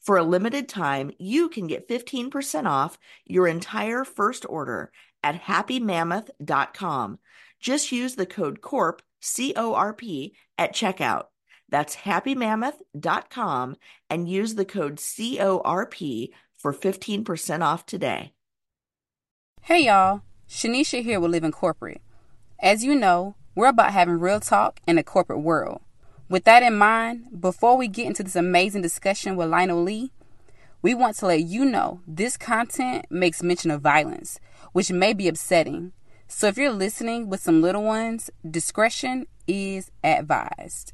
For a limited time, you can get 15% off your entire first order at happymammoth.com. Just use the code CORP, C O R P, at checkout. That's happymammoth.com and use the code CORP for 15% off today. Hey y'all, Shanisha here with Living Corporate. As you know, we're about having real talk in the corporate world. With that in mind, before we get into this amazing discussion with Lionel Lee, we want to let you know this content makes mention of violence, which may be upsetting. So if you're listening with some little ones, discretion is advised.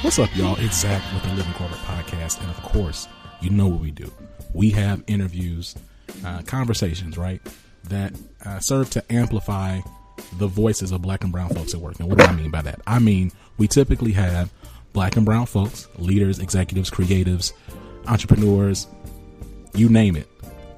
What's up, y'all? It's Zach with the Living Corporate Podcast. And of course, you know what we do. We have interviews, uh, conversations, right? That uh, serve to amplify the voices of black and brown folks at work. And what do I mean by that? I mean, we typically have black and brown folks, leaders, executives, creatives, entrepreneurs, you name it,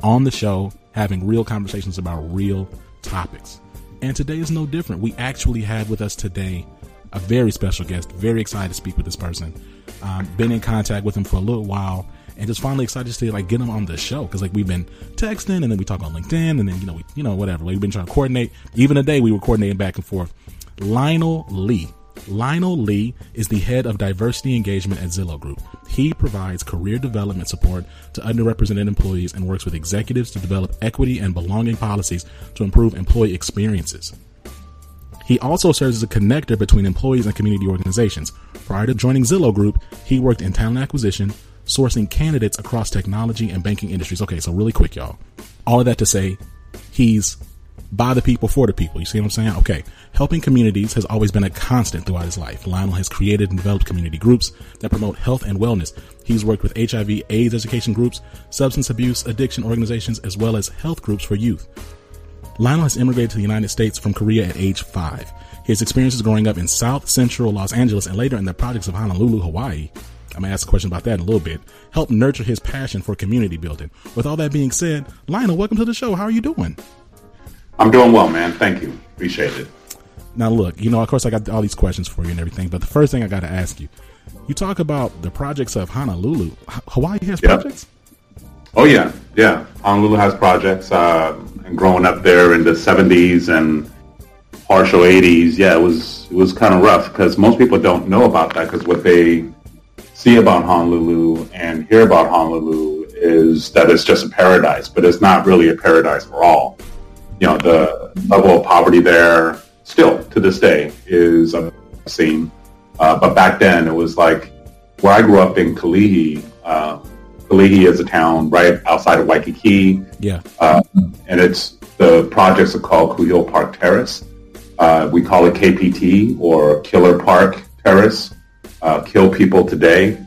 on the show having real conversations about real topics. And today is no different. We actually had with us today a very special guest. Very excited to speak with this person. Um, been in contact with him for a little while and just finally excited to like get him on the show because like we've been texting and then we talk on LinkedIn and then you know we you know whatever like, we've been trying to coordinate. Even today we were coordinating back and forth. Lionel Lee. Lionel Lee is the head of diversity engagement at Zillow Group. He provides career development support to underrepresented employees and works with executives to develop equity and belonging policies to improve employee experiences. He also serves as a connector between employees and community organizations. Prior to joining Zillow Group, he worked in talent acquisition, sourcing candidates across technology and banking industries. Okay, so really quick, y'all. All of that to say, he's by the people for the people. You see what I'm saying? Okay. Helping communities has always been a constant throughout his life. Lionel has created and developed community groups that promote health and wellness. He's worked with HIV AIDS education groups, substance abuse addiction organizations, as well as health groups for youth. Lionel has immigrated to the United States from Korea at age five. His experiences growing up in South Central Los Angeles and later in the projects of Honolulu, Hawaii I'm gonna ask a question about that in a little bit. Help nurture his passion for community building. With all that being said, Lionel, welcome to the show. How are you doing? I'm doing well, man. Thank you. Appreciate it. Now, look, you know, of course, I got all these questions for you and everything, but the first thing I got to ask you, you talk about the projects of Honolulu. Hawaii has yep. projects. Oh yeah, yeah. Honolulu has projects. Uh, and growing up there in the '70s and partial '80s, yeah, it was it was kind of rough because most people don't know about that because what they see about Honolulu and hear about Honolulu is that it's just a paradise, but it's not really a paradise for all. You know, the level of poverty there still to this day is obscene. Uh, but back then it was like where I grew up in Kalihi. Uh, Kalihi is a town right outside of Waikiki. Yeah. Uh, and it's the projects are called Kuhio Park Terrace. Uh, we call it KPT or Killer Park Terrace uh, kill people today.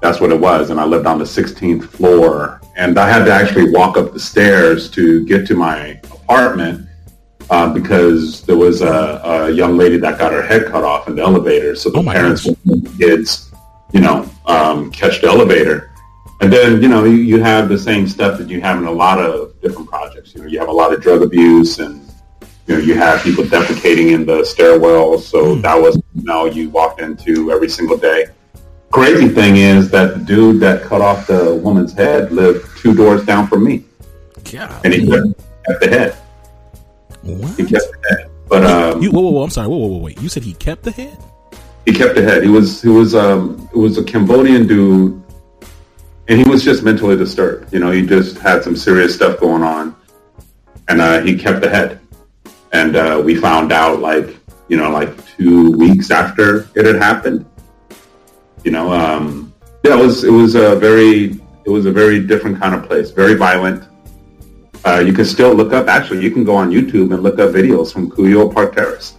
That's what it was. And I lived on the 16th floor. And I had to actually walk up the stairs to get to my apartment uh, because there was a, a, young lady that got her head cut off in the elevator. So the oh parents the kids, you know, um, catch the elevator. And then, you know, you, you have the same stuff that you have in a lot of different projects. You know, you have a lot of drug abuse and you know, you have people defecating in the stairwells. So mm. that was, know, you walked into every single day. Crazy thing is that the dude that cut off the woman's head lived two doors down from me. Yeah. And he kept the head. What? He kept the head. But um, you, whoa, whoa, whoa! I'm sorry. Whoa, whoa, whoa! Wait. You said he kept the head? He kept the head. He was, he was, um, it was a Cambodian dude, and he was just mentally disturbed. You know, he just had some serious stuff going on and uh, he kept the head. And uh, we found out like you know like two weeks after it had happened. You know, um, yeah, it was it was a very it was a very different kind of place, very violent. Uh, you can still look up. Actually, you can go on YouTube and look up videos from Kuhio Park Terrace,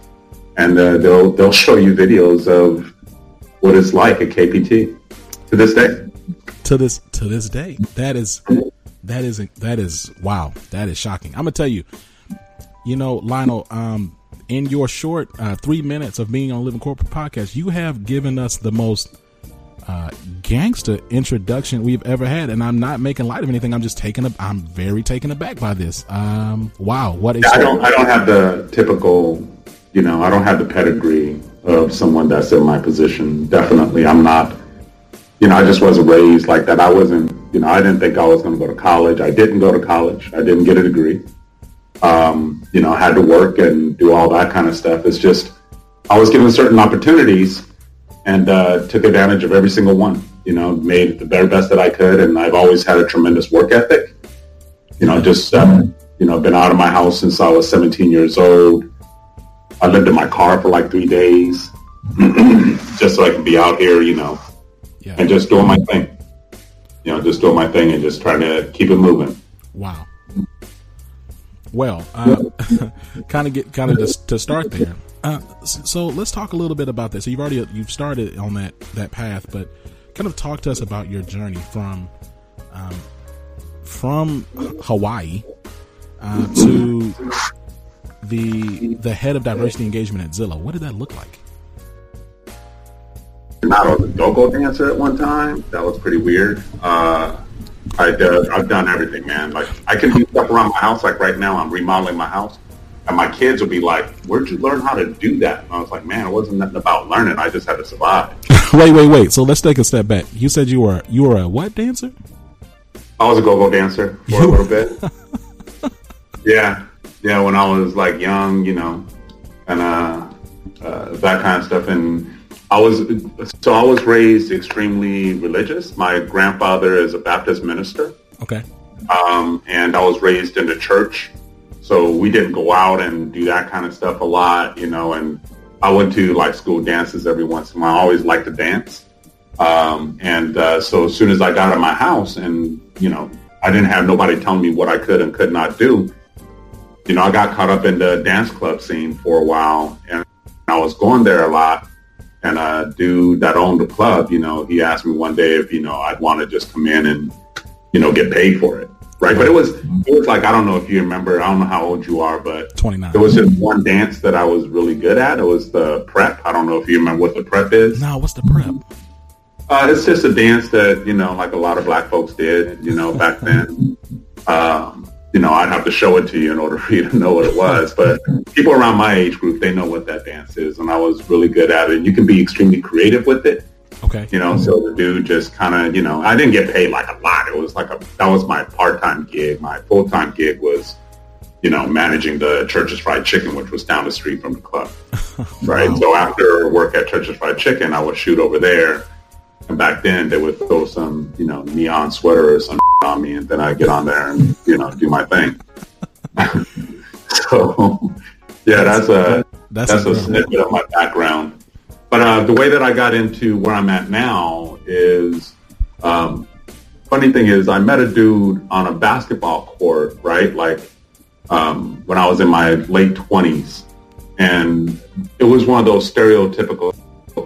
and uh, they'll they'll show you videos of what it's like at KPT to this day. To this to this day, that is that is that is wow. That is shocking. I'm gonna tell you. You know, Lionel. Um, in your short uh, three minutes of being on Living Corporate podcast, you have given us the most uh, gangster introduction we've ever had, and I'm not making light of anything. I'm just taken. I'm very taken aback by this. Um, wow, what? Yeah, I don't. I don't have the typical. You know, I don't have the pedigree of someone that's in my position. Definitely, I'm not. You know, I just wasn't raised like that. I wasn't. You know, I didn't think I was going to go to college. I didn't go to college. I didn't get a degree. Um, you know, I had to work and do all that kind of stuff. It's just I was given certain opportunities and uh, took advantage of every single one. You know, made the very best that I could, and I've always had a tremendous work ethic. You know, just uh, you know, been out of my house since I was 17 years old. I lived in my car for like three days, just so I can be out here, you know, yeah. and just doing my thing. You know, just doing my thing and just trying to keep it moving. Wow. Well, uh, kind of get kind of to, to start there. Uh, so let's talk a little bit about this. So you've already you've started on that that path, but kind of talk to us about your journey from um, from Hawaii uh, to the the head of diversity engagement at Zillow. What did that look like? I was a go-go dancer at one time. That was pretty weird. Uh, I uh, I've done everything, man. Like I can do stuff around my house. Like right now, I'm remodeling my house, and my kids will be like, "Where'd you learn how to do that?" And I was like, "Man, it wasn't nothing about learning. I just had to survive." wait, wait, wait. So let's take a step back. You said you were you were a what dancer? I was a go-go dancer for a little bit. yeah, yeah. When I was like young, you know, and uh, uh, that kind of stuff, and I was so I was raised extremely religious. My grandfather is a Baptist minister. Okay. Um, and I was raised in the church, so we didn't go out and do that kind of stuff a lot, you know. And I went to like school dances every once in a while. I always liked to dance. Um, and uh, so as soon as I got out of my house, and you know, I didn't have nobody telling me what I could and could not do. You know, I got caught up in the dance club scene for a while, and I was going there a lot and a dude that owned the club, you know, he asked me one day if, you know, I'd want to just come in and, you know, get paid for it. Right. But it was, it was like, I don't know if you remember, I don't know how old you are, but 29. There was just one dance that I was really good at. It was the prep. I don't know if you remember what the prep is. No, what's the prep? Uh, it's just a dance that, you know, like a lot of black folks did, you know, back then. Um, you know, I'd have to show it to you in order for you to know what it was. But people around my age group, they know what that dance is, and I was really good at it. And You can be extremely creative with it. Okay. You know, so the dude just kind of, you know, I didn't get paid like a lot. It was like a that was my part time gig. My full time gig was, you know, managing the Church's Fried Chicken, which was down the street from the club. right. wow. So after work at Church's Fried Chicken, I would shoot over there. And back then, they would throw some, you know, neon sweater or some on me, and then I get on there and you know do my thing. so yeah, that's a that's, that's a snippet of my background. But uh, the way that I got into where I'm at now is, um, funny thing is, I met a dude on a basketball court, right? Like um, when I was in my late twenties, and it was one of those stereotypical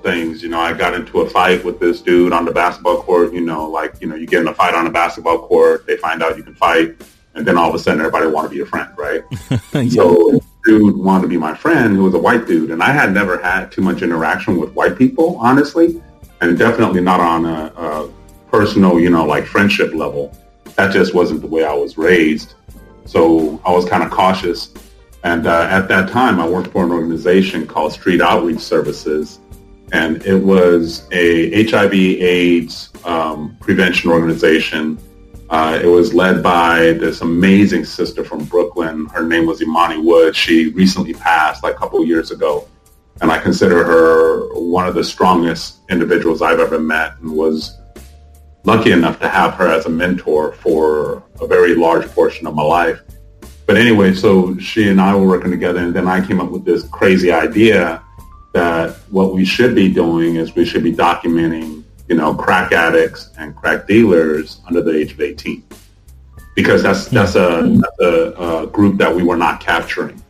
things. You know, I got into a fight with this dude on the basketball court. You know, like you know, you get in a fight on a basketball court, they find out you can fight, and then all of a sudden everybody want to be a friend, right? yeah. So dude wanted to be my friend, who was a white dude, and I had never had too much interaction with white people, honestly, and definitely not on a, a personal, you know, like friendship level. That just wasn't the way I was raised. So I was kind of cautious. And uh, at that time, I worked for an organization called Street Outreach Services, and it was a HIV/AIDS um, prevention organization. Uh, it was led by this amazing sister from Brooklyn. Her name was Imani Wood. She recently passed like a couple years ago, and I consider her one of the strongest individuals I've ever met, and was lucky enough to have her as a mentor for a very large portion of my life. but anyway, so she and I were working together, and then I came up with this crazy idea that what we should be doing is we should be documenting, you know, crack addicts and crack dealers under the age of 18, because that's that's a, that's a, a group that we were not capturing.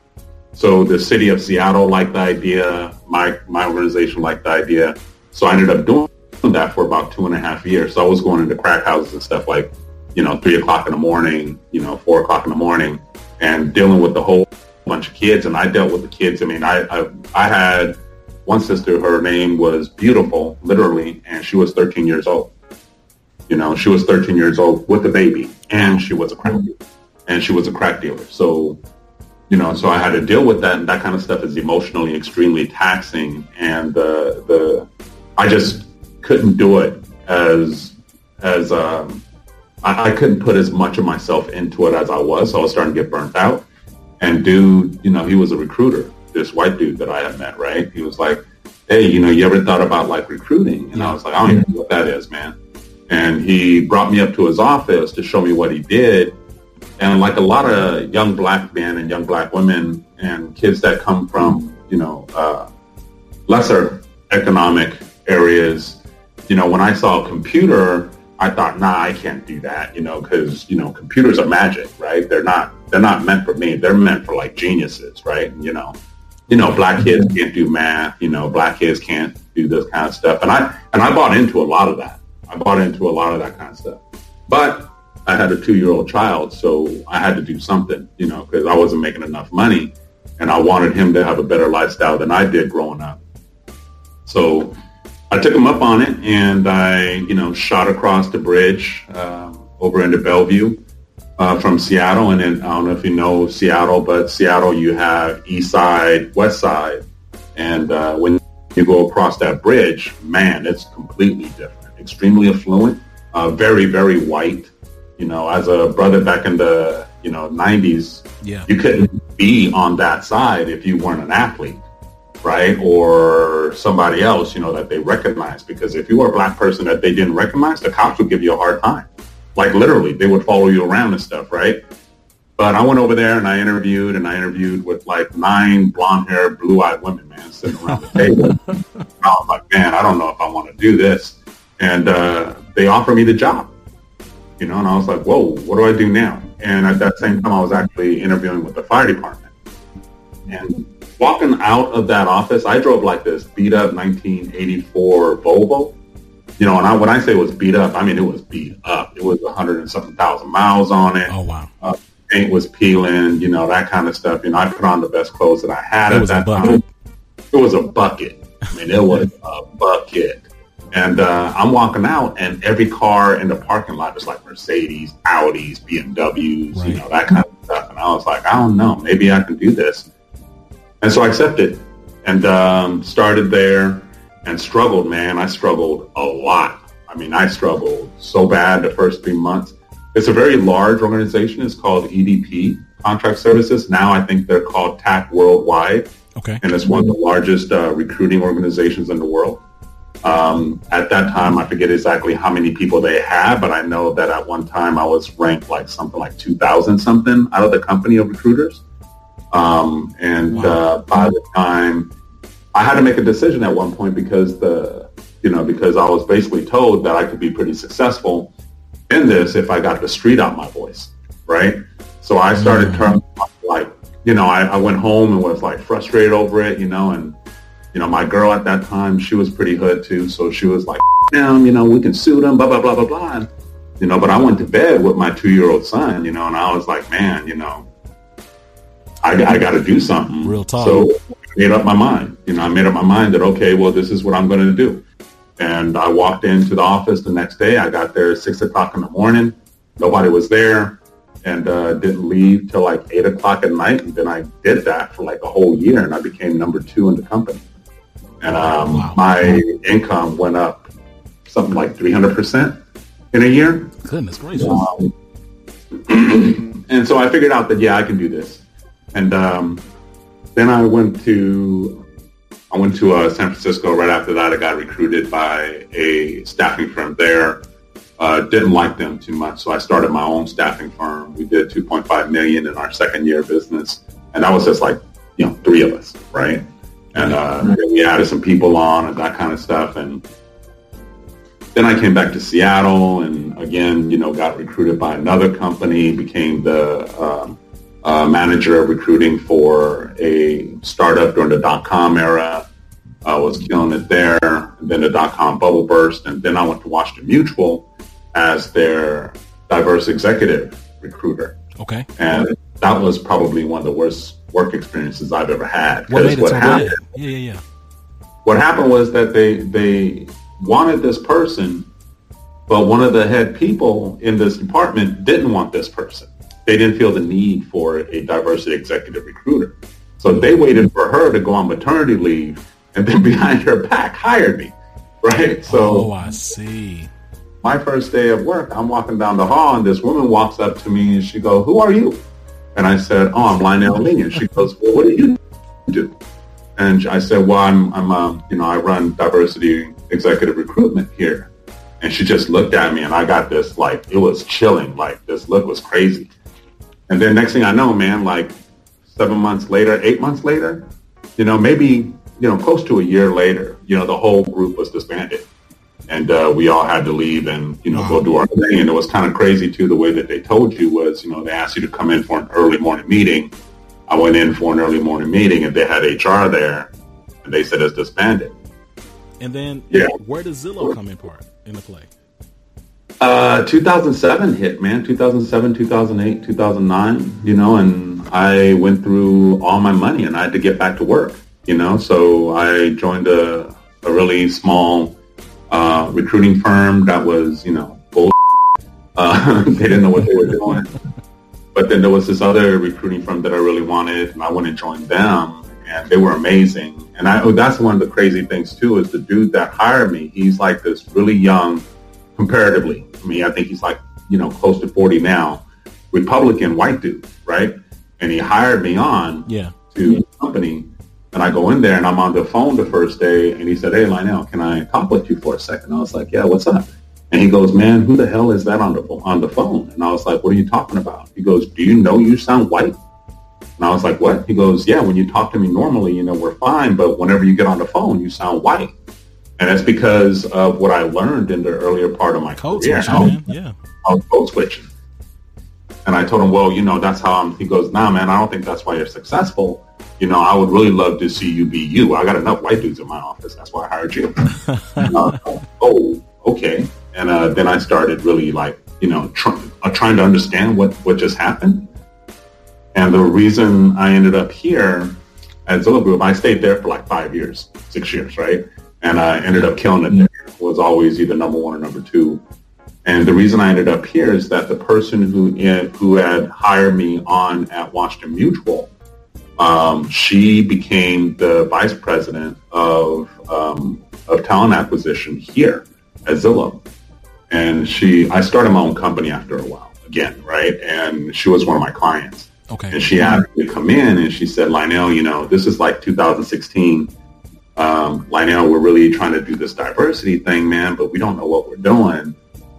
So the city of Seattle liked the idea. My my organization liked the idea. So I ended up doing that for about two and a half years. So I was going into crack houses and stuff like, you know, three o'clock in the morning, you know, four o'clock in the morning, and dealing with the whole bunch of kids. And I dealt with the kids. I mean, I I, I had one sister. Her name was Beautiful, literally, and she was 13 years old. You know, she was 13 years old with a baby, and she was a crack dealer. And she was a crack dealer. So, you know, so I had to deal with that, and that kind of stuff is emotionally extremely taxing. And the the I just couldn't do it as as um, I, I, couldn't put as much of myself into it as I was. So I was starting to get burnt out. And dude, you know, he was a recruiter. This white dude that I had met, right? He was like, "Hey, you know, you ever thought about like recruiting?" And I was like, "I don't even know what that is, man." And he brought me up to his office to show me what he did. And like a lot of young black men and young black women and kids that come from, you know, uh, lesser economic areas, you know, when I saw a computer, I thought, nah, I can't do that, you know, because you know, computers are magic, right? They're not they're not meant for me. They're meant for like geniuses, right? You know, you know, black kids can't do math. You know, black kids can't do this kind of stuff. And I and I bought into a lot of that. I bought into a lot of that kind of stuff. But I had a two year old child, so I had to do something, you know, because I wasn't making enough money, and I wanted him to have a better lifestyle than I did growing up. So I took him up on it and I, you know, shot across the bridge um, over into Bellevue uh, from Seattle. And then I don't know if you know Seattle, but Seattle, you have East Side, West Side. And uh, when you go across that bridge, man, it's completely different. Extremely affluent, uh, very, very white. You know, as a brother back in the, you know, 90s, yeah. you couldn't be on that side if you weren't an athlete right? Or somebody else, you know, that they recognize. Because if you were a black person that they didn't recognize, the cops would give you a hard time. Like literally, they would follow you around and stuff, right? But I went over there and I interviewed and I interviewed with like nine blonde haired, blue eyed women, man, sitting around the table. I was like, man, I don't know if I want to do this. And uh, they offered me the job, you know, and I was like, whoa, what do I do now? And at that same time, I was actually interviewing with the fire department. And walking out of that office, I drove like this beat up 1984 Volvo. You know, and I, when I say it was beat up, I mean it was beat up. It was a hundred and something thousand miles on it. Oh wow! Uh, paint was peeling. You know that kind of stuff. You know, I put on the best clothes that I had it at that time. It was a bucket. I mean, it was a bucket. And uh, I'm walking out, and every car in the parking lot is like Mercedes, Audis, BMWs, right. you know, that kind of stuff. And I was like, I don't know, maybe I can do this. And so I accepted and um, started there and struggled, man. I struggled a lot. I mean, I struggled so bad the first three months. It's a very large organization. It's called EDP, Contract Services. Now I think they're called TAC Worldwide. Okay. And it's one of the largest uh, recruiting organizations in the world. Um, at that time, I forget exactly how many people they had, but I know that at one time I was ranked like something like 2,000 something out of the company of recruiters. Um, and wow. uh, by the time I had to make a decision at one point because the, you know, because I was basically told that I could be pretty successful in this if I got the street out my voice, right? So I started mm. turning like, you know, I, I went home and was like frustrated over it, you know, and you know, my girl at that time, she was pretty hood too, so she was like, "Damn, you know, we can sue them, blah blah blah blah blah." And, you know, but I went to bed with my two year old son, you know, and I was like, man, you know, I, I got to do something. Real talk. So made up my mind. You know, I made up my mind that okay, well, this is what I'm going to do. And I walked into the office the next day. I got there at six o'clock in the morning. Nobody was there, and uh, didn't leave till like eight o'clock at night. And then I did that for like a whole year, and I became number two in the company. And um, wow. my income went up something like three hundred percent in a year. Goodness gracious! Um, and so I figured out that yeah, I can do this. And um, then I went to I went to uh, San Francisco. Right after that, I got recruited by a staffing firm there, uh, didn't like them too much, so I started my own staffing firm. We did 2.5 million in our second year of business, and that was just like you know three of us, right? And uh, we added some people on and that kind of stuff, and then I came back to Seattle, and again, you know, got recruited by another company, became the um, uh, manager of recruiting for a startup during the dot com era. I was killing it there. And then the dot com bubble burst, and then I went to Washington Mutual as their diverse executive recruiter. Okay. And that was probably one of the worst work experiences I've ever had. What made what so happened, bad? Yeah, yeah, yeah. what happened was that they they wanted this person, but one of the head people in this department didn't want this person. They didn't feel the need for a diversity executive recruiter. So they waited for her to go on maternity leave and then behind her back hired me. Right? So oh, I see. my first day of work, I'm walking down the hall and this woman walks up to me and she goes, who are you? And I said, oh, I'm Lionel Lee. And she goes, well, what do you do? And I said, well, I'm, I'm um, you know, I run diversity executive recruitment here. And she just looked at me and I got this, like, it was chilling. Like, this look was crazy. And then next thing I know, man, like seven months later, eight months later, you know, maybe, you know, close to a year later, you know, the whole group was disbanded. And uh, we all had to leave and, you know, Wow. go do our thing. And it was kind of crazy, too, the way that they told you was, you know, they asked you to come in for an early morning meeting. I went in for an early morning meeting and they had HR there and they said it's disbanded. And then, Yeah. where does Zillow come in part in the play? Uh, 2007 hit, man. 2007, 2008, 2009, you know, and I went through all my money and I had to get back to work, you know, so I joined a, a really small uh, recruiting firm that was, you know, bull. Uh, they didn't know what they were doing. But then there was this other recruiting firm that I really wanted, and I went and joined them, and they were amazing. And I, oh, that's one of the crazy things too is the dude that hired me. He's like this really young, comparatively. I mean, I think he's like you know close to forty now, Republican white dude, right? And he hired me on Yeah. to the company. And I go in there and I'm on the phone the first day and he said, Hey Lionel, can I talk with you for a second? I was like, Yeah, what's up? And he goes, Man, who the hell is that on the on the phone? And I was like, What are you talking about? He goes, Do you know you sound white? And I was like, What? He goes, Yeah, when you talk to me normally, you know, we're fine, but whenever you get on the phone, you sound white. And that's because of what I learned in the earlier part of my Code career. switching, man. Yeah. I was code switching. And I told him, well, you know, that's how I'm, he goes, nah, man, I don't think that's why you're successful. You know, I would really love to see you be you. I got enough white dudes in my office. That's why I hired you. uh, oh, okay. And uh, then I started really like, you know, try, uh, trying to understand what, what just happened. And the reason I ended up here at Zillow Group, I stayed there for like five years, six years, right? And I ended up killing it there. Was always either number one or number two. And the reason I ended up here is that the person who who had hired me on at Washington Mutual, um, she became the vice president of um, of talent acquisition here at Zillow. And she, I started my own company after a while again, right? And she was one of my clients. Okay. And she asked me to come in and she said, Lionel, you know, this is like 2016. Um, now, we're really trying to do this diversity thing, man, but we don't know what we're doing.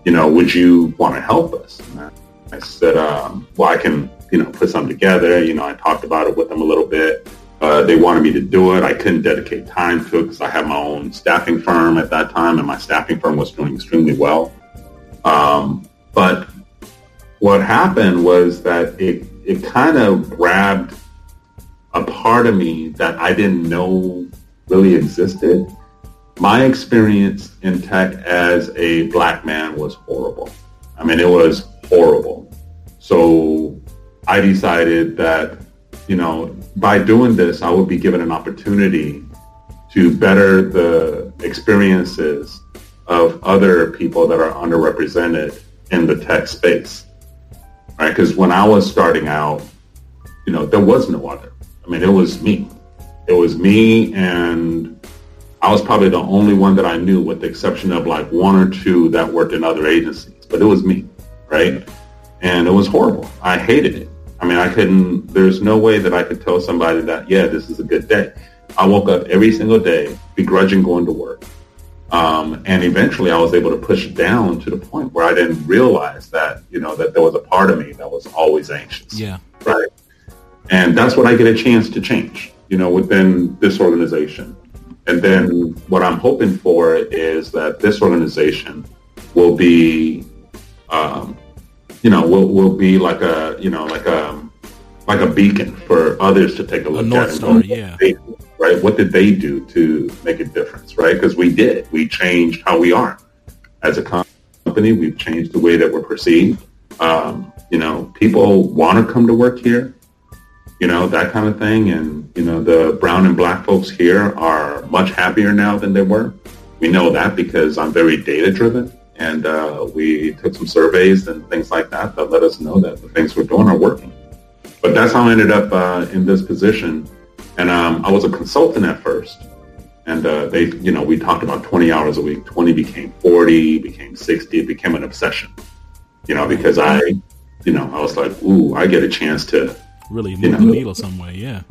You know, would you want to help us? And I, I said, um, well, I can, you know, put something together. You know, I talked about it with them a little bit. Uh, they wanted me to do it. I couldn't dedicate time to it because I had my own staffing firm at that time, and my staffing firm was doing extremely well. Um, but what happened was that it it kind of grabbed a part of me that I didn't know really existed. My experience in tech as a black man was horrible. I mean, it was horrible. So I decided that, you know, by doing this, I would be given an opportunity to better the experiences of other people that are underrepresented in the tech space right? Because when I was starting out, you know, there was no other. I mean, it was me. It was me, and I was probably the only one that I knew, with the exception of like one or two that worked in other agencies. But it was me, right? And it was horrible. I hated it. I mean, I couldn't. There's no way that I could tell somebody that, yeah, this is a good day. I woke up every single day begrudging going to work. Um, and eventually I was able to push it down to the point where I didn't realize that, you know, that there was a part of me that was always anxious. Yeah. Right. And that's what I get a chance to change, you know, within this organization. And then what I'm hoping for is that this organization will be, um, you know, will, will be like a, you know, like a, like a beacon for others to take a look a North at. Star, yeah. right? What did they do to make a difference, right? Because we did. We changed how we are as a company. We've changed the way that we're perceived. Um, you know, people want to come to work here, you know, that kind of thing. And, you know, the brown and black folks here are much happier now than they were. We know that because I'm very data driven. And uh, we took some surveys and things like that that let us know that the things we're doing are working. But that's how I ended up uh, in this position. And um, I was a consultant at first. And uh, they, you know, we talked about 20 hours a week. 20 became 40, became 60. It became an obsession, you know, because I, you know, I was like, ooh, I get a chance to really move know, the needle some way. Yeah.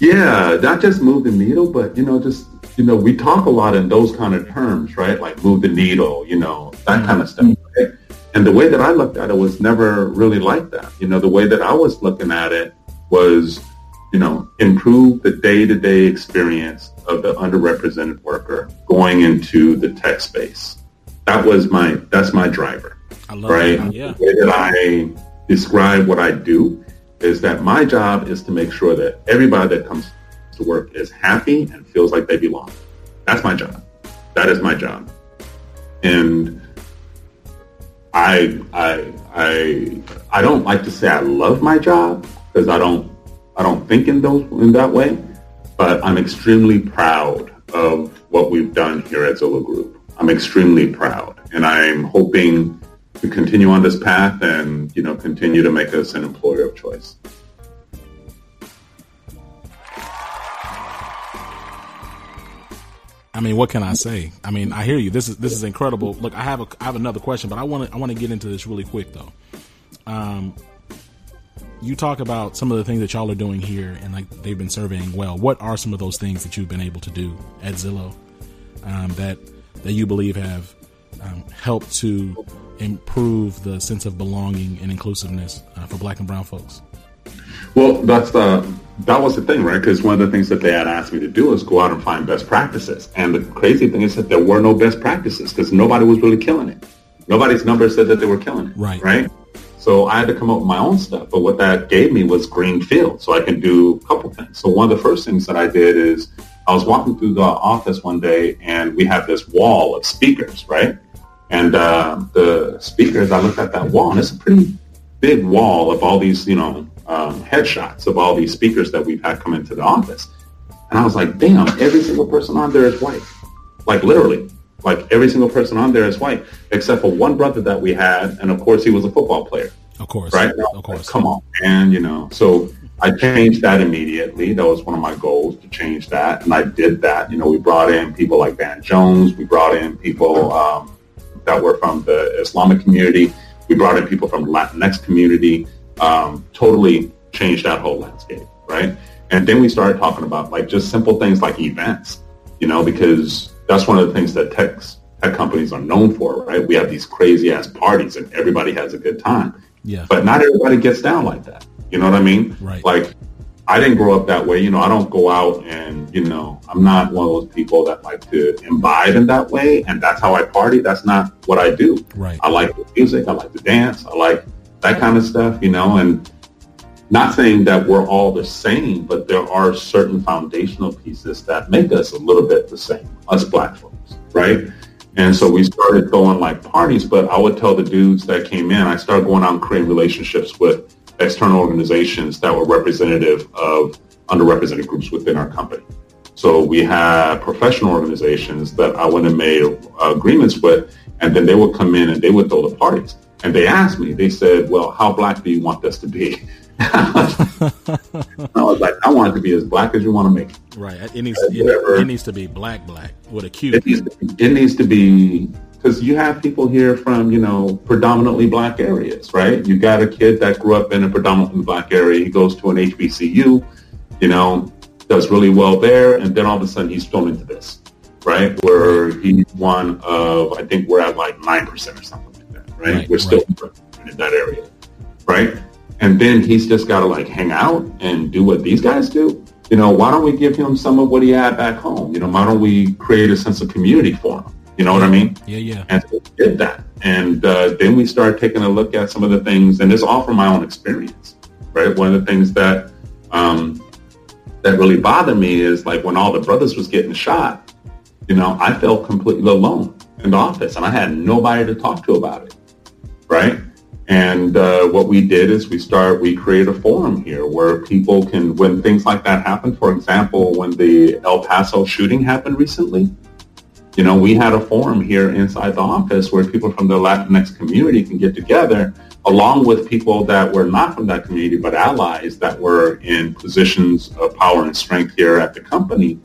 Yeah, not just move the needle, but, you know, just, you know, we talk a lot in those kind of terms, right? Like move the needle, you know, that kind of mm. stuff. Right? And the way that I looked at it was never really like that. You know, the way that I was looking at it was, you know, improve the day-to-day experience of the underrepresented worker going into the tech space. That was my, that's my driver, I love right? that. Yeah. The way that I describe what I do is that my job is to make sure that everybody that comes to work is happy and feels like they belong. That's my job. That is my job. And I I I I don't like to say I love my job because I don't I don't think in those in that way, but I'm extremely proud of what we've done here at Zillow Group. I'm extremely proud, and I'm hoping to continue on this path and you know continue to make us an employer of choice. I mean, what can I say? I mean, I hear you. This is this is incredible. Look, I have a I have another question, but I want to I want to get into this really quick though. Um, you talk about some of the things that y'all are doing here, and like they've been surveying well. What are some of those things that you've been able to do at Zillow um, that that you believe have um, helped to improve the sense of belonging and inclusiveness uh, for Black and Brown folks? Well, that's the that was the thing, right? Because one of the things that they had asked me to do is go out and find best practices. And the crazy thing is that there were no best practices because nobody was really killing it. Nobody's numbers said that they were killing it. Right. Right. So I had to come up with my own stuff. But what that gave me was green field. So I can do a couple things. So one of the first things that I did is I was walking through the office one day and we have this wall of speakers, right? And uh, the speakers, I looked at that wall and it's a pretty big wall of all these, you know, um, headshots of all these speakers that we've had come into the office. And I was like, damn, every single person on there is white. Like literally, like every single person on there is white, except for one brother that we had. And of course, he was a football player, Of course, right? Of course. Come on, man, you know. So I changed that immediately. That was one of my goals to change that. And I did that. You know, we brought in people like Van Jones. We brought in people um, that were from the Islamic community. We brought in people from the Latinx community um, totally changed that whole landscape, right? And then we started talking about like just simple things like events, you know, because that's one of the things that tech, tech companies are known for, right? We have these crazy ass parties and everybody has a good time, Yeah. but not everybody gets down like that. You know what I mean? Right. Like I didn't grow up that way. You know, I don't go out and, you know, I'm not one of those people that like to imbibe in that way. And that's how I party. That's not what I do. Right. I like the music. I like to dance. I like that kind of stuff, you know, and not saying that we're all the same, but there are certain foundational pieces that make us a little bit the same, us black folks, right? And so we started throwing like parties, but I would tell the dudes that came in, I started going out and creating relationships with external organizations that were representative of underrepresented groups within our company. So we had professional organizations that I went and made uh, agreements with, and then they would come in and they would throw the parties. And they asked me, they said, well, how black do you want this to be? I was like, I want it to be as black as you want to make it. Right. It needs it, it needs to be black black with a Q. It needs to be, it needs to be because you have people here from, you know, predominantly black areas, right? You got a kid that grew up in a predominantly black area. He goes to an HBCU, you know, does really well there. And then all of a sudden he's thrown into this, right? Where he's one of, I think we're at like 9% or something like that, right? Right, we're still in that area, right? And then he's just got to like hang out and do what these guys do. You know, why don't we give him some of what he had back home? You know, why don't we create a sense of community for him? You know what I mean? Yeah, yeah. And so we did that. And uh, then we started taking a look at some of the things, and it's all from my own experience, right? One of the things that um, that really bothered me is like when all the brothers was getting shot, you know, I felt completely alone in the office, and I had nobody to talk to about it, right? And uh, what we did is we start, we create a forum here where people can, when things like that happen, for example, when the El Paso shooting happened recently, you know, we had a forum here inside the office where people from the Latinx community can get together along with people that were not from that community, but allies that were in positions of power and strength here at the company.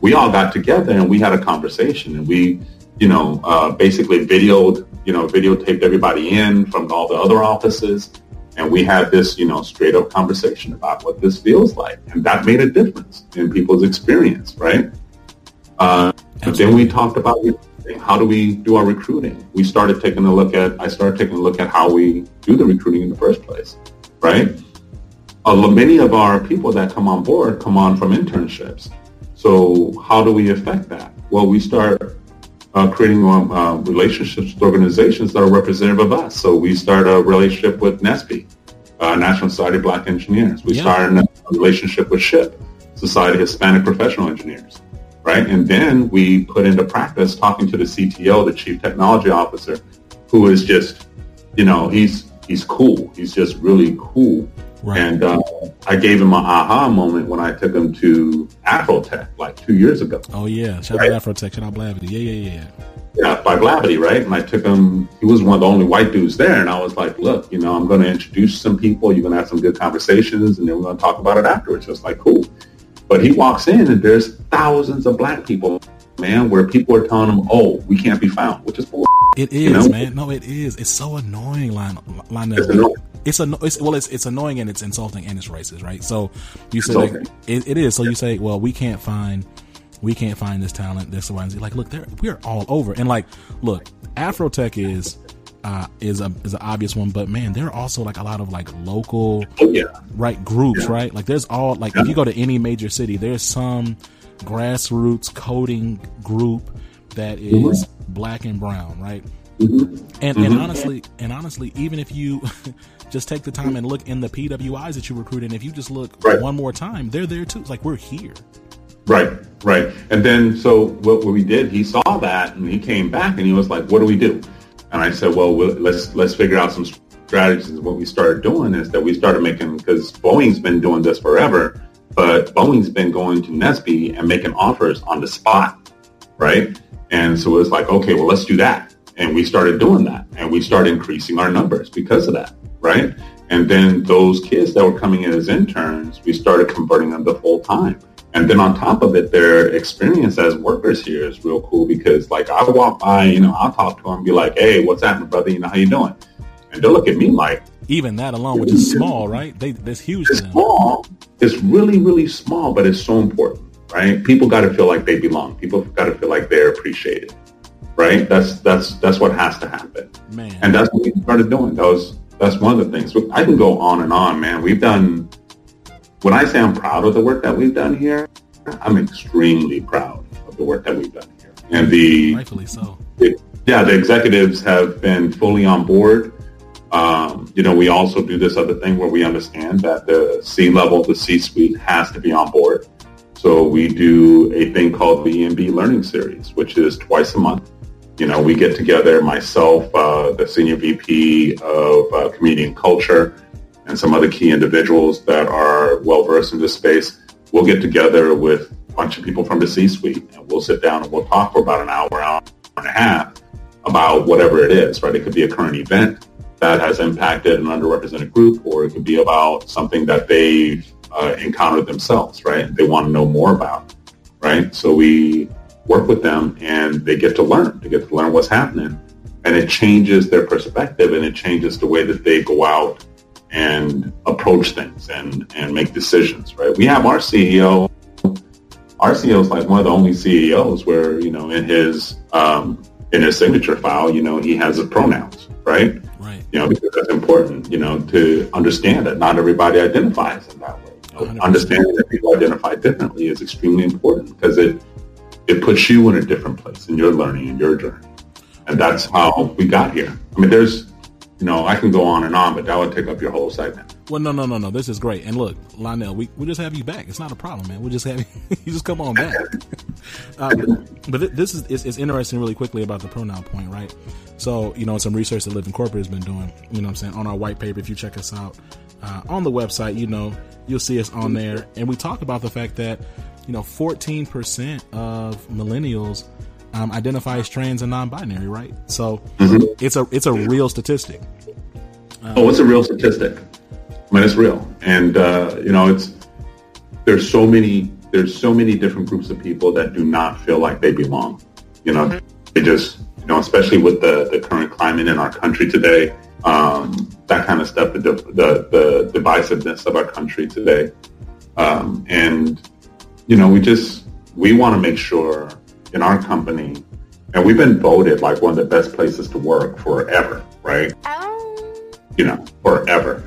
We all got together and we had a conversation and we, you know, uh, basically videoed, you know, videotaped everybody in from all the other offices. And we had this, you know, straight up conversation about what this feels like. And that made a difference in people's experience, right? Uh, but then we talked about how do we do our recruiting. We started taking a look at, I started taking a look at how we do the recruiting in the first place, right? Uh, many of our people that come on board come on from internships. So how do we affect that? Well, we start uh, creating um, uh, relationships with organizations that are representative of us. So we start a relationship with NSBE, uh, National Society of Black Engineers. We yeah. start a relationship with SHPE, Society of Hispanic Professional Engineers right? And then we put into practice talking to the CTO, the Chief Technology Officer, who is just, you know, he's he's cool. He's just really cool. Right. And uh, I gave him an aha moment when I took him to Afrotech like two years ago. Oh yeah, shout right? out Afrotech, shout out Blavity. Yeah, yeah, yeah. Yeah, by Blavity, right? And I took him. He was one of the only white dudes there, and I was like, "Look, you know, I'm going to introduce some people. You're going to have some good conversations, and then we're going to talk about it afterwards." Just like, cool. But he walks in and there's thousands of black people, man, where people are telling him, "Oh, we can't be found," which is bull. It is, you know? man. No, it is. It's so annoying, line. It's, annoying. it's, anno- it's well, it's it's annoying and it's insulting and it's racist, right? So you say like, it, it is. So you say, well, we can't find we can't find this talent, this one. Like, look, we're all over. And like, look, Afrotech is uh, is a is an obvious one, but man, there are also like a lot of like local, oh, yeah. right groups, yeah. right? Like there's all like yeah. if you go to any major city, there's some grassroots coding group that is mm-hmm. black and brown, right? Mm-hmm. And mm-hmm. and honestly, and honestly, even if you just take the time and look in the PWIs that you recruit in, if you just look right. one more time, they're there too. It's like we're here. Right, right. And then so what, what we did, he saw that and he came back and he was like, "What do we do?" And I said, well, let's let's figure out some strategies. And what we started doing is that we started making because Boeing's been doing this forever, but Boeing's been going to NSBE and making offers on the spot, right? And so it was like, okay, well, let's do that. And we started doing that, and we started increasing our numbers because of that, right? And then those kids that were coming in as interns, we started converting them to full time. And then on top of it, their experience as workers here is real cool because like I walk by, you know, I'll talk to them and be like, hey, what's happening, brother? You know, how you doing? And they'll look at me like, even that alone, which is small, right? They, that's huge. It's small. It's really, really small, but it's so important, right? People got to feel like they belong. People got to feel like they're appreciated, right? That's that's that's what has to happen. Man. And that's what we started doing. That was that's one of the things. I can go on and on, man. We've done when I say I'm proud of the work that we've done here, I'm extremely proud of the work that we've done here. And the rightfully so. It, yeah, the executives have been fully on board. Um, you know, we also do this other thing where we understand that the C level, the C suite has to be on board. So we do a thing called the EMB Learning Series, which is twice a month. You know, we get together, myself, uh, the senior VP of uh, Community and Culture, and some other key individuals that are well versed in this space. We'll get together with a bunch of people from the C-suite and we'll sit down and we'll talk for about an hour, hour and a half about whatever it is, right? It could be a current event that has impacted an underrepresented group or it could be about something that they've uh, encountered themselves, right? They want to know more about, right? So we work with them and they get to learn. They get to learn what's happening. And it changes their perspective and it changes the way that they go out and approach things and, and make decisions, right? We have our CEO our CEO is like one of the only CEOs where you know in his um, in his signature file, you know, he has his pronouns, right? Right. You know, because that's important. You know, to understand that not everybody identifies in that way. You know, understanding that people identify differently is extremely important because it it puts you in a different place in your learning and your journey, and that's how we got here. I mean, there's you know, I can go on and on, but that would take up your whole segment. Well, no, no, no, no. This is great. And look, Lionel, we we just have you back. It's not a problem, man. We'll just have you, you just come on back. uh, but this is it's, it's, interesting really quickly about the pronoun point, right? So, you know, some research that Living Corporate has been doing, you know what I'm saying, on our white paper, if you check us out uh, on the website, you know, you'll see us on there. And we talk about the fact that, you know, 14% of millennials um, identify as trans and non-binary, right? So mm-hmm. it's a it's a real statistic. Um, oh, it's a real statistic. I mean, it's real, and uh, you know, it's there's so many there's so many different groups of people that do not feel like they belong. You know, mm-hmm. they just you know, especially with the the current climate in our country today, um, that kind of stuff, the, the the divisiveness of our country today, um, and you know, we just we want to make sure in our company, and we've been voted like one of the best places to work forever, right? Oh. You know, forever.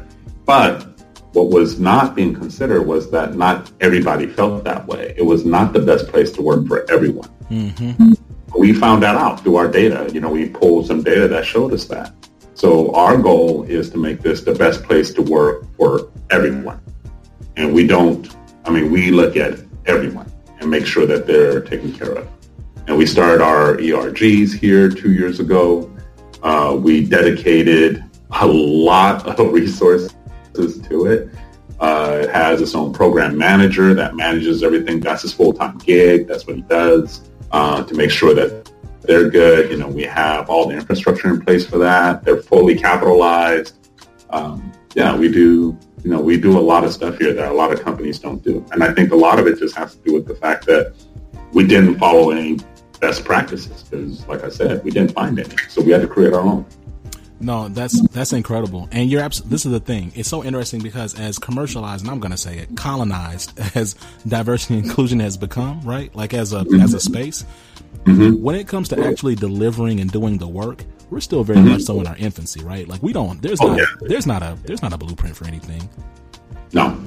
But what was not being considered was that not everybody felt that way. It was not the best place to work for everyone. Mm-hmm. We found that out through our data. You know, we pulled some data that showed us that. So our goal is to make this the best place to work for everyone. And we don't, I mean, we look at everyone and make sure that they're taken care of. And we started our ERGs here two years ago. Uh, we dedicated a lot of resources to it. Uh, it has its own program manager that manages everything. That's his full-time gig. That's what he does uh, to make sure that they're good. You know, we have all the infrastructure in place for that. They're fully capitalized. Um, yeah, we do. You know, we do a lot of stuff here that a lot of companies don't do, and I think a lot of it just has to do with the fact that we didn't follow any best practices because, like I said, we didn't find any, so we had to create our own. No, that's that's incredible, and you're abs- this is the thing. It's so interesting because as commercialized, and I'm going to say it, colonized as diversity and inclusion has become, right? Like as a mm-hmm. as a space, mm-hmm. when it comes to actually delivering and doing the work, we're still very mm-hmm. much so in our infancy, right? Like we don't. There's oh, not. Yeah. There's not a. There's not a blueprint for anything. No,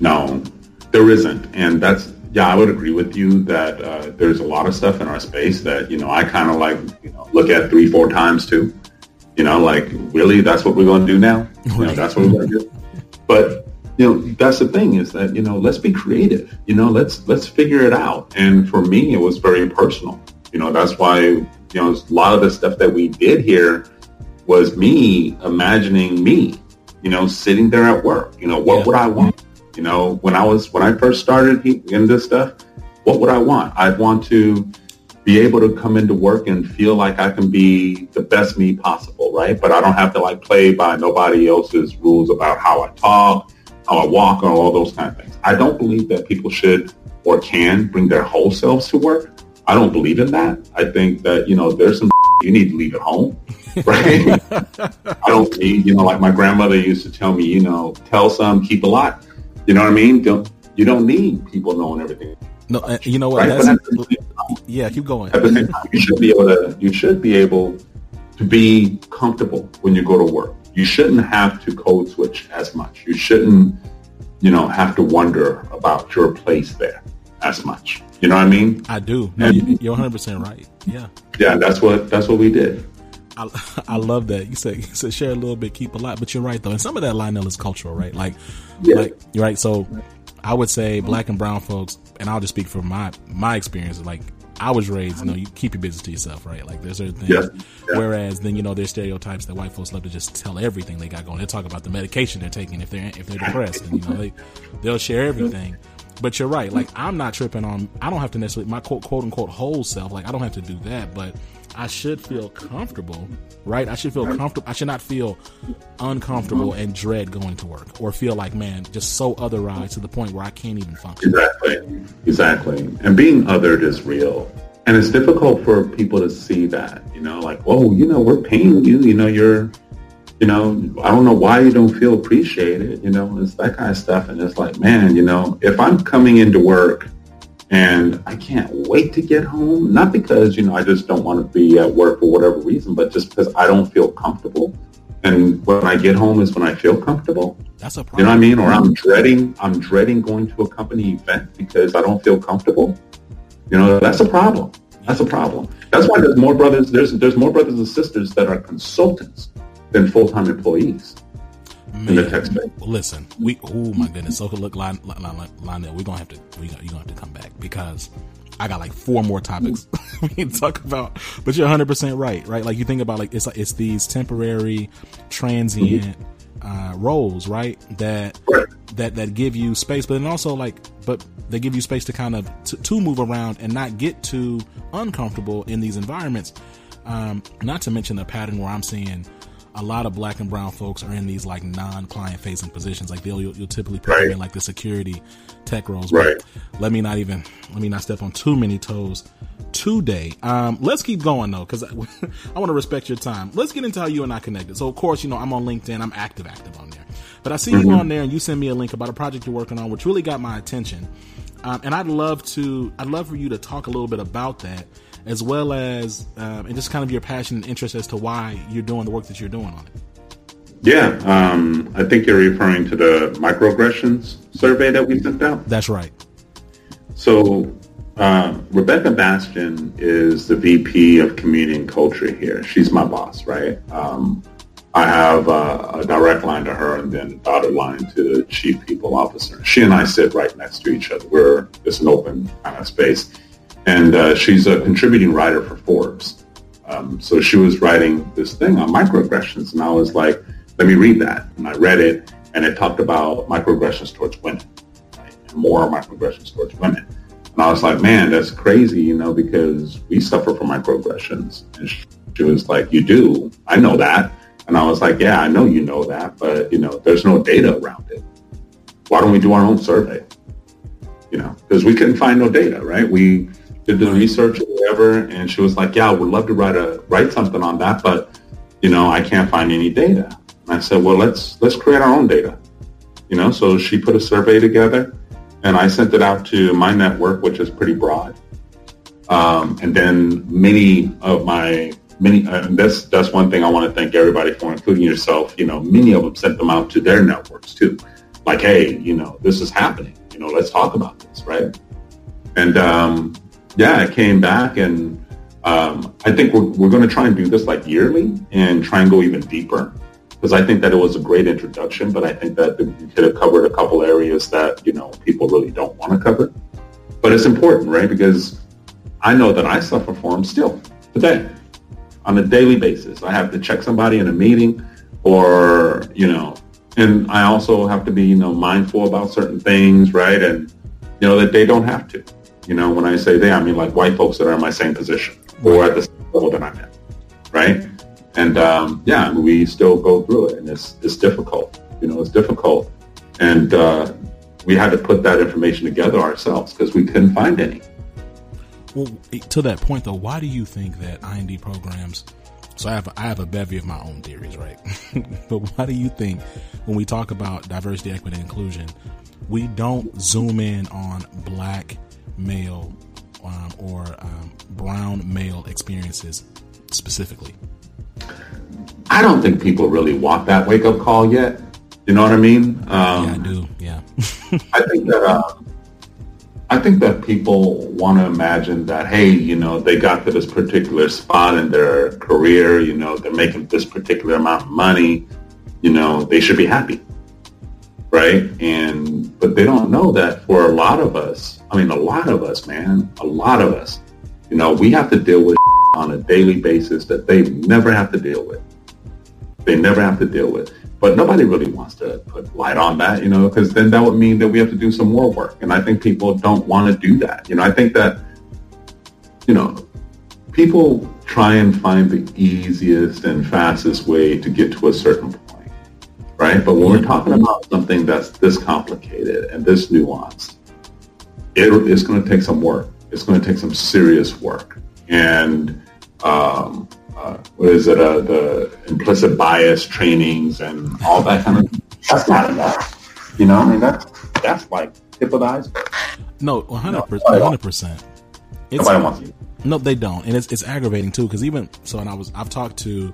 no, there isn't, and that's yeah, I would agree with you that uh, there's a lot of stuff in our space that you know I kind of like you know look at three four times too. You know, like really, that's what we're going to do now. You know, that's what we're going to do. But you know, that's the thing is that you know, let's be creative. You know, let's let's figure it out. And for me, it was very personal. You know, that's why you know a lot of the stuff that we did here was me imagining me. You know, sitting there at work. You know, what yeah. would I want? You know, when I was when I first started in this stuff, what would I want? I'd want to be able to come into work and feel like I can be the best me possible, right? But I don't have to like play by nobody else's rules about how I talk, how I walk, or all those kind of things. I don't believe that people should or can bring their whole selves to work. I don't believe in that. I think that, you know, there's some you need to leave at home, right? I don't need, you know, like my grandmother used to tell me, you know, tell some, keep a lot. You know what I mean? Don't you don't need people knowing everything. No, uh, you know what? Right? yeah, keep going. At the same time, you should be able to. You should be able to be comfortable when you go to work. You shouldn't have to code switch as much. You shouldn't, you know, have to wonder about your place there as much. You know what I mean? I do. No, and, you're 100 percent right. Yeah. Yeah, that's what that's what we did. I, I love that you said you said share a little bit, keep a lot, but you're right though, and some of that Lionel is cultural, right? Like, yeah. like you're right. So, I would say black and brown folks, and I'll just speak from my my experience. Like, I was raised, you know, you keep your business to yourself, right? Like, there's certain things. Yeah. Yeah. Whereas then, you know, there's stereotypes that white folks love to just tell everything they got going. They talk about the medication they're taking if they're if they're depressed, and you know, they they'll share everything. But you're right. Like, I'm not tripping on. I don't have to necessarily my quote quote unquote whole self. Like, I don't have to do that, but I should feel comfortable, right? I should feel comfortable. I should not feel uncomfortable and dread going to work or feel like, man, just so otherized to the point where I can't even function. Exactly. Exactly. And being othered is real. And it's difficult for people to see that, you know, like, oh, you know, we're paying you, you know, you're, you know, I don't know why you don't feel appreciated, you know, it's that kind of stuff. And it's like, man, you know, if I'm coming into work And I can't wait to get home. Not because, you know, I just don't want to be at work for whatever reason, but just because I don't feel comfortable. And when I get home is when I feel comfortable. That's a problem. You know what I mean? Or I'm dreading, I'm dreading going to a company event because I don't feel comfortable. You know, that's a problem. That's a problem. That's why there's more brothers. There's there's more brothers and sisters that are consultants than full time employees Man, in the space. Listen, we oh my goodness. So look, Lon, Lon, Lionel, we're gonna have to we you're gonna have to come back because I got like four more topics we can talk about. But you're 100 percent right, right? Like you think about like it's like it's these temporary, transient. Mm-hmm. Uh, roles, right? That Right. that that give you space, but then also like, but they give you space to kind of to, to move around and not get too uncomfortable in these environments. Um, not to mention the pattern where I'm seeing a lot of black and brown folks are in these like non-client facing positions. Like they'll you'll, you'll typically put them in like the security tech roles. Right. But let me not even let me not step on too many toes today. Um, let's keep going though, because I, I want to respect your time. Let's get into how you and I connected. So of course, you know I'm on LinkedIn. I'm active, active on there. But I see you on there, and you send me a link about a project you're working on, which really got my attention. Um, and I'd love to, I'd love for you to talk a little bit about that, as well as, um, and just kind of your passion and interest as to why you're doing the work that you're doing on it. Yeah, um, I think you're referring to the microaggressions survey that we sent out. That's right. So uh, Rebecca Bastion is the VP of Community and Culture here. She's my boss, right? Um, I have uh, a direct line to her and then a dotted line to the Chief People Officer. She and I sit right next to each other. We're it's an open kind of space, and uh, she's a contributing writer for Forbes. Um, so she was writing this thing on microaggressions, and I was like, "Let me read that." And I read it, and it talked about microaggressions towards women, right? more microaggressions towards women. And I was like, "Man, that's crazy," you know, because we suffer from microaggressions. And she, she was like, "You do? I know that." And I was like, "Yeah, I know you know that, but you know, there's no data around it. Why don't we do our own survey?" You know, because we couldn't find no data, right? We did the research or whatever, and she was like, "Yeah, I would love to write a write something on that, but you know, I can't find any data." And I said, "Well, let's let's create our own data." You know, so she put a survey together, and I sent it out to my network, which is pretty broad. Um, and then many of my many, uh, that's that's one thing I want to thank everybody for, including yourself. You know, many of them sent them out to their networks too, like, "Hey, you know, this is happening. You know, let's talk about this, right?" And um, yeah, I came back and um, I think we're, we're going to try and do this like yearly and try and go even deeper because I think that it was a great introduction, but I think that we could have covered a couple areas that, you know, people really don't want to cover. But it's important, right? Because I know that I suffer from them still today on a daily basis. I have to check somebody in a meeting or, you know, and I also have to be, you know, mindful about certain things, right? And, you know, that they don't have to. You know, when I say they, I mean like white folks that are in my same position or at the same level that I'm at, right? And um, yeah, we still go through it, and it's it's difficult. You know, it's difficult, and uh, we had to put that information together ourselves because we couldn't find any. Well, to that point though, why do you think that IND programs? So I have I have a bevy of my own theories, right? but why do you think when we talk about diversity, equity, and inclusion, we don't zoom in on black male um, or um, brown male experiences specifically? I don't think people really want that wake up call yet. You know what I mean? Um, yeah, I do. Yeah. I think that uh, I think that people want to imagine that hey, you know, they got to this particular spot in their career. You know, they're making this particular amount of money. You know, they should be happy, right? And but they don't know that for a lot of us. I mean, a lot of us, man, a lot of us. You know, we have to deal with on a daily basis that they never have to deal with. They never have to deal with. But nobody really wants to put light on that, you know, because then that would mean that we have to do some more work. And I think people don't want to do that. You know, I think that, you know, people try and find the easiest and fastest way to get to a certain point, right? But when we're talking about something that's this complicated and this nuanced, it, it's going to take some work. It's going to take some serious work. And um, uh, what is it, uh, the implicit bias trainings and all that kind of that's not enough. You know, I mean, that's, that's like tip of the iceberg. No, one hundred percent. One hundred percent. Nobody wants you. No, they don't, and it's it's aggravating too. Because even so, and I was I've talked to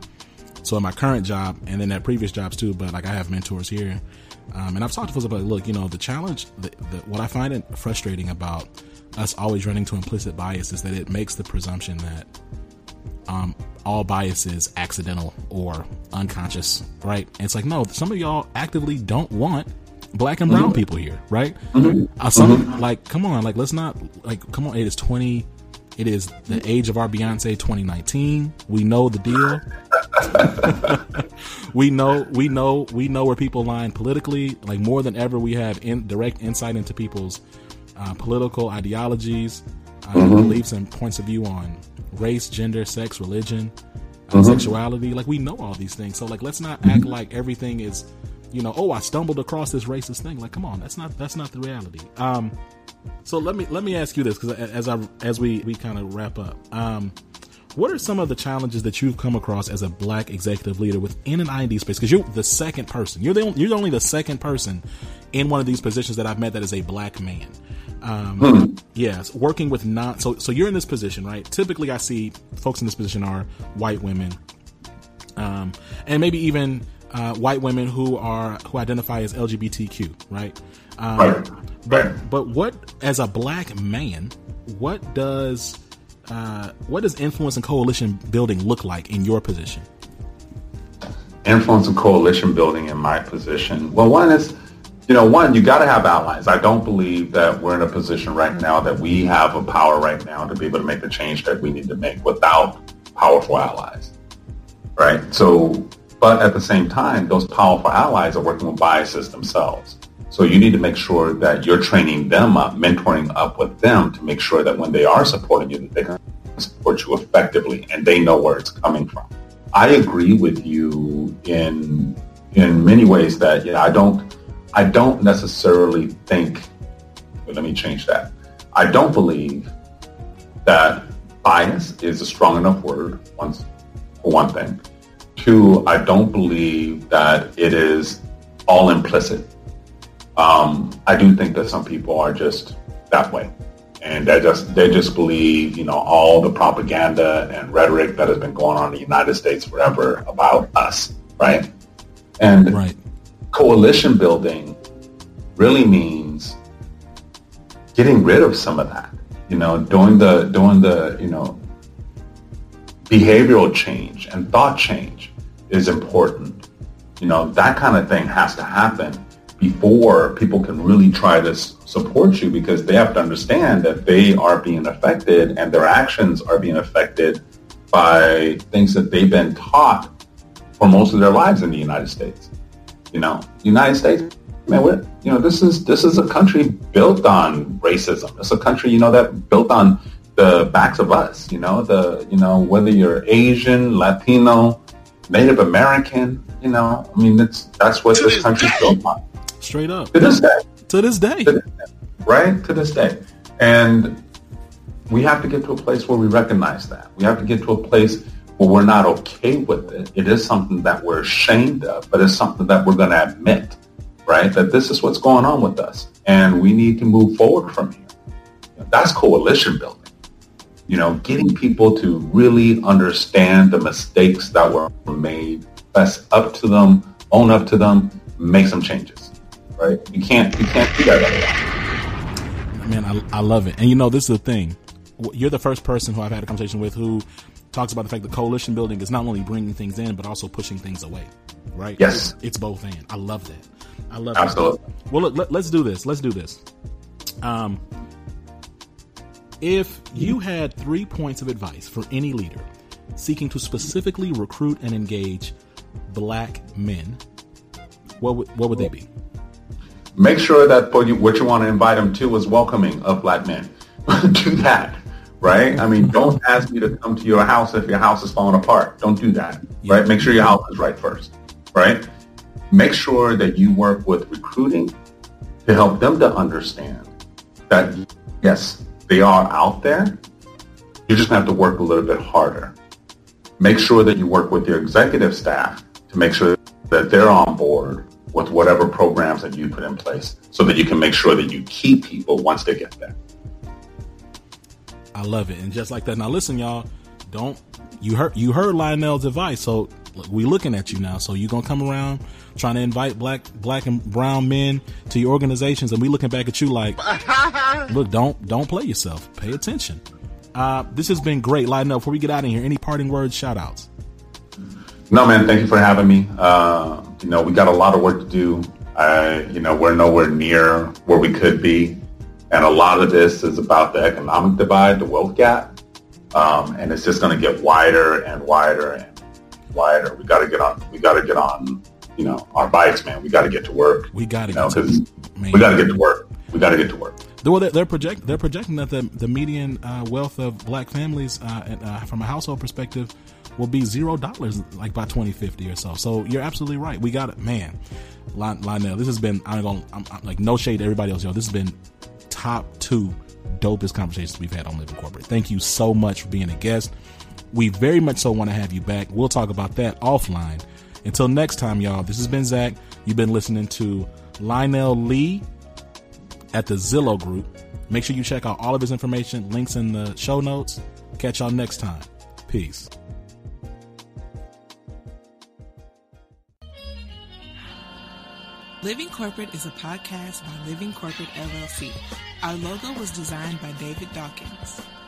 so in my current job and then at previous jobs too. But like I have mentors here, um, and I've talked to folks about look, you know, the challenge. The, the, what I find it frustrating about us always running to implicit bias is that it makes the presumption that um, all bias is accidental or unconscious, right? And it's like no, some of y'all actively don't want black and brown mm-hmm. people here, right? Mm-hmm. Uh, some mm-hmm. like, come on, like let's not like, come on. It is twenty. It is the age of our Beyonce 2019. We know the deal. we know, we know, we know where people line politically. Like more than ever, we have in, direct insight into people's uh, political ideologies, uh, mm-hmm. beliefs, and points of view on race, gender, sex, religion, uh, mm-hmm. sexuality. Like we know all these things. So like, let's not act like everything is you know, oh, I stumbled across this racist thing. Like, come on, that's not that's not the reality. Um, so let me let me ask you this because as I as we we kind of wrap up, um, what are some of the challenges that you've come across as a black executive leader within an IND space? Because you're the second person. You're the only, you're only the second person in one of these positions that I've met that is a black man. Um, hmm. Yes, working with non. So so you're in this position, right? Typically, I see folks in this position are white women, um, and maybe even uh, white women who are who identify as LGBTQ, right? Um, right. But but what as a black man, what does uh, what does influence and coalition building look like in your position? Influence and coalition building in my position. Well, one is, you know, one you got to have allies. I don't believe that we're in a position right now that we have a power right now to be able to make the change that we need to make without powerful allies. Right. So but at the same time, those powerful allies are working with biases themselves. So you need to make sure that you're training them up, mentoring up with them to make sure that when they are supporting you, that they can support you effectively and they know where it's coming from. I agree with you in in many ways that yeah, I don't I don't necessarily think let me change that. I don't believe that bias is a strong enough word once for one thing. Two, I don't believe that it is all implicit. Um, I do think that some people are just that way, and they just they just believe you know all the propaganda and rhetoric that has been going on in the United States forever about us, right? And right. coalition building really means getting rid of some of that. You know, doing the doing the you know behavioral change and thought change is important. You know, that kind of thing has to happen before people can really try to support you because they have to understand that they are being affected and their actions are being affected by things that they've been taught for most of their lives in the United States. You know, United States, man, we're, you know, this is this is a country built on racism. It's a country, you know, that built on the backs of us. You know, the you know whether you're Asian, Latino, Native American. You know, I mean, that's that's what to this, this country's built on. Straight up. To this day. To this day. To this day. Right? To this day. And we have to get to a place where we recognize that. We have to get to a place where we're not okay with it. It is something that we're ashamed of, but it's something that we're going to admit, right? That this is what's going on with us. And we need to move forward from here. That's coalition building you know, getting people to really understand the mistakes that were made, fess up to them, own up to them, make some changes. Right? You can't you can't do that. Man, I, I love it. And you know, this is the thing. You're the first person who I've had a conversation with who talks about the fact that coalition building is not only bringing things in, but also pushing things away. Right? Yes. It's, it's both and. I love that. I love Absolutely. That. Well, look, let, let's do this. Let's do this. Um, if you had three points of advice for any leader seeking to specifically recruit and engage black men, what would, what would they be? Make sure that what you, what you want to invite them to is welcoming of black men. do that, right? I mean, don't ask me to come to your house if your house is falling apart. Don't do that, yeah. right? Make sure your house is right first, right? Make sure that you work with recruiting to help them to understand that, yes, they are out there. You just have to work a little bit harder. Make sure that you work with your executive staff to make sure that they're on board with whatever programs that you put in place so that you can make sure that you keep people once they get there. I love it. And just like that. Now listen, y'all, don't you heard you heard Lionel's advice. So we looking at you now. So you gonna come around trying to invite black black and brown men to your organizations and we looking back at you like look, don't don't play yourself. Pay attention. Uh, this has been great. Lionel, before we get out of here, any parting words, shout outs? No, man, thank you for having me. Uh, you know, we got a lot of work to do. Uh, you know, we're nowhere near where we could be. And a lot of this is about the economic divide, the wealth gap. Um, and it's just going to get wider and wider and wider. We got to get on, we got to get on, you know, our bikes, man. We got to get to work. We got to get to, we got to get to work. We got to get to work. Well, they're, they're project they're projecting that the the median uh, wealth of black families, uh, uh, from a household perspective, will be zero dollars like by 2050 or so. So you're absolutely right. We got it, man. Lionel, this has been I'm going I'm, I'm, like no shade to everybody else, yo. This has been top two dopest conversations we've had on Living Corporate. Thank you so much for being a guest. We very much so want to have you back. We'll talk about that offline. Until next time, y'all. This has been Zach. You've been listening to Lionel Lee at the Zillow Group. Make sure you check out all of his information, links in the show notes. Catch y'all next time. Peace. Living Corporate is a podcast by Living Corporate LLC. Our logo was designed by David Dawkins.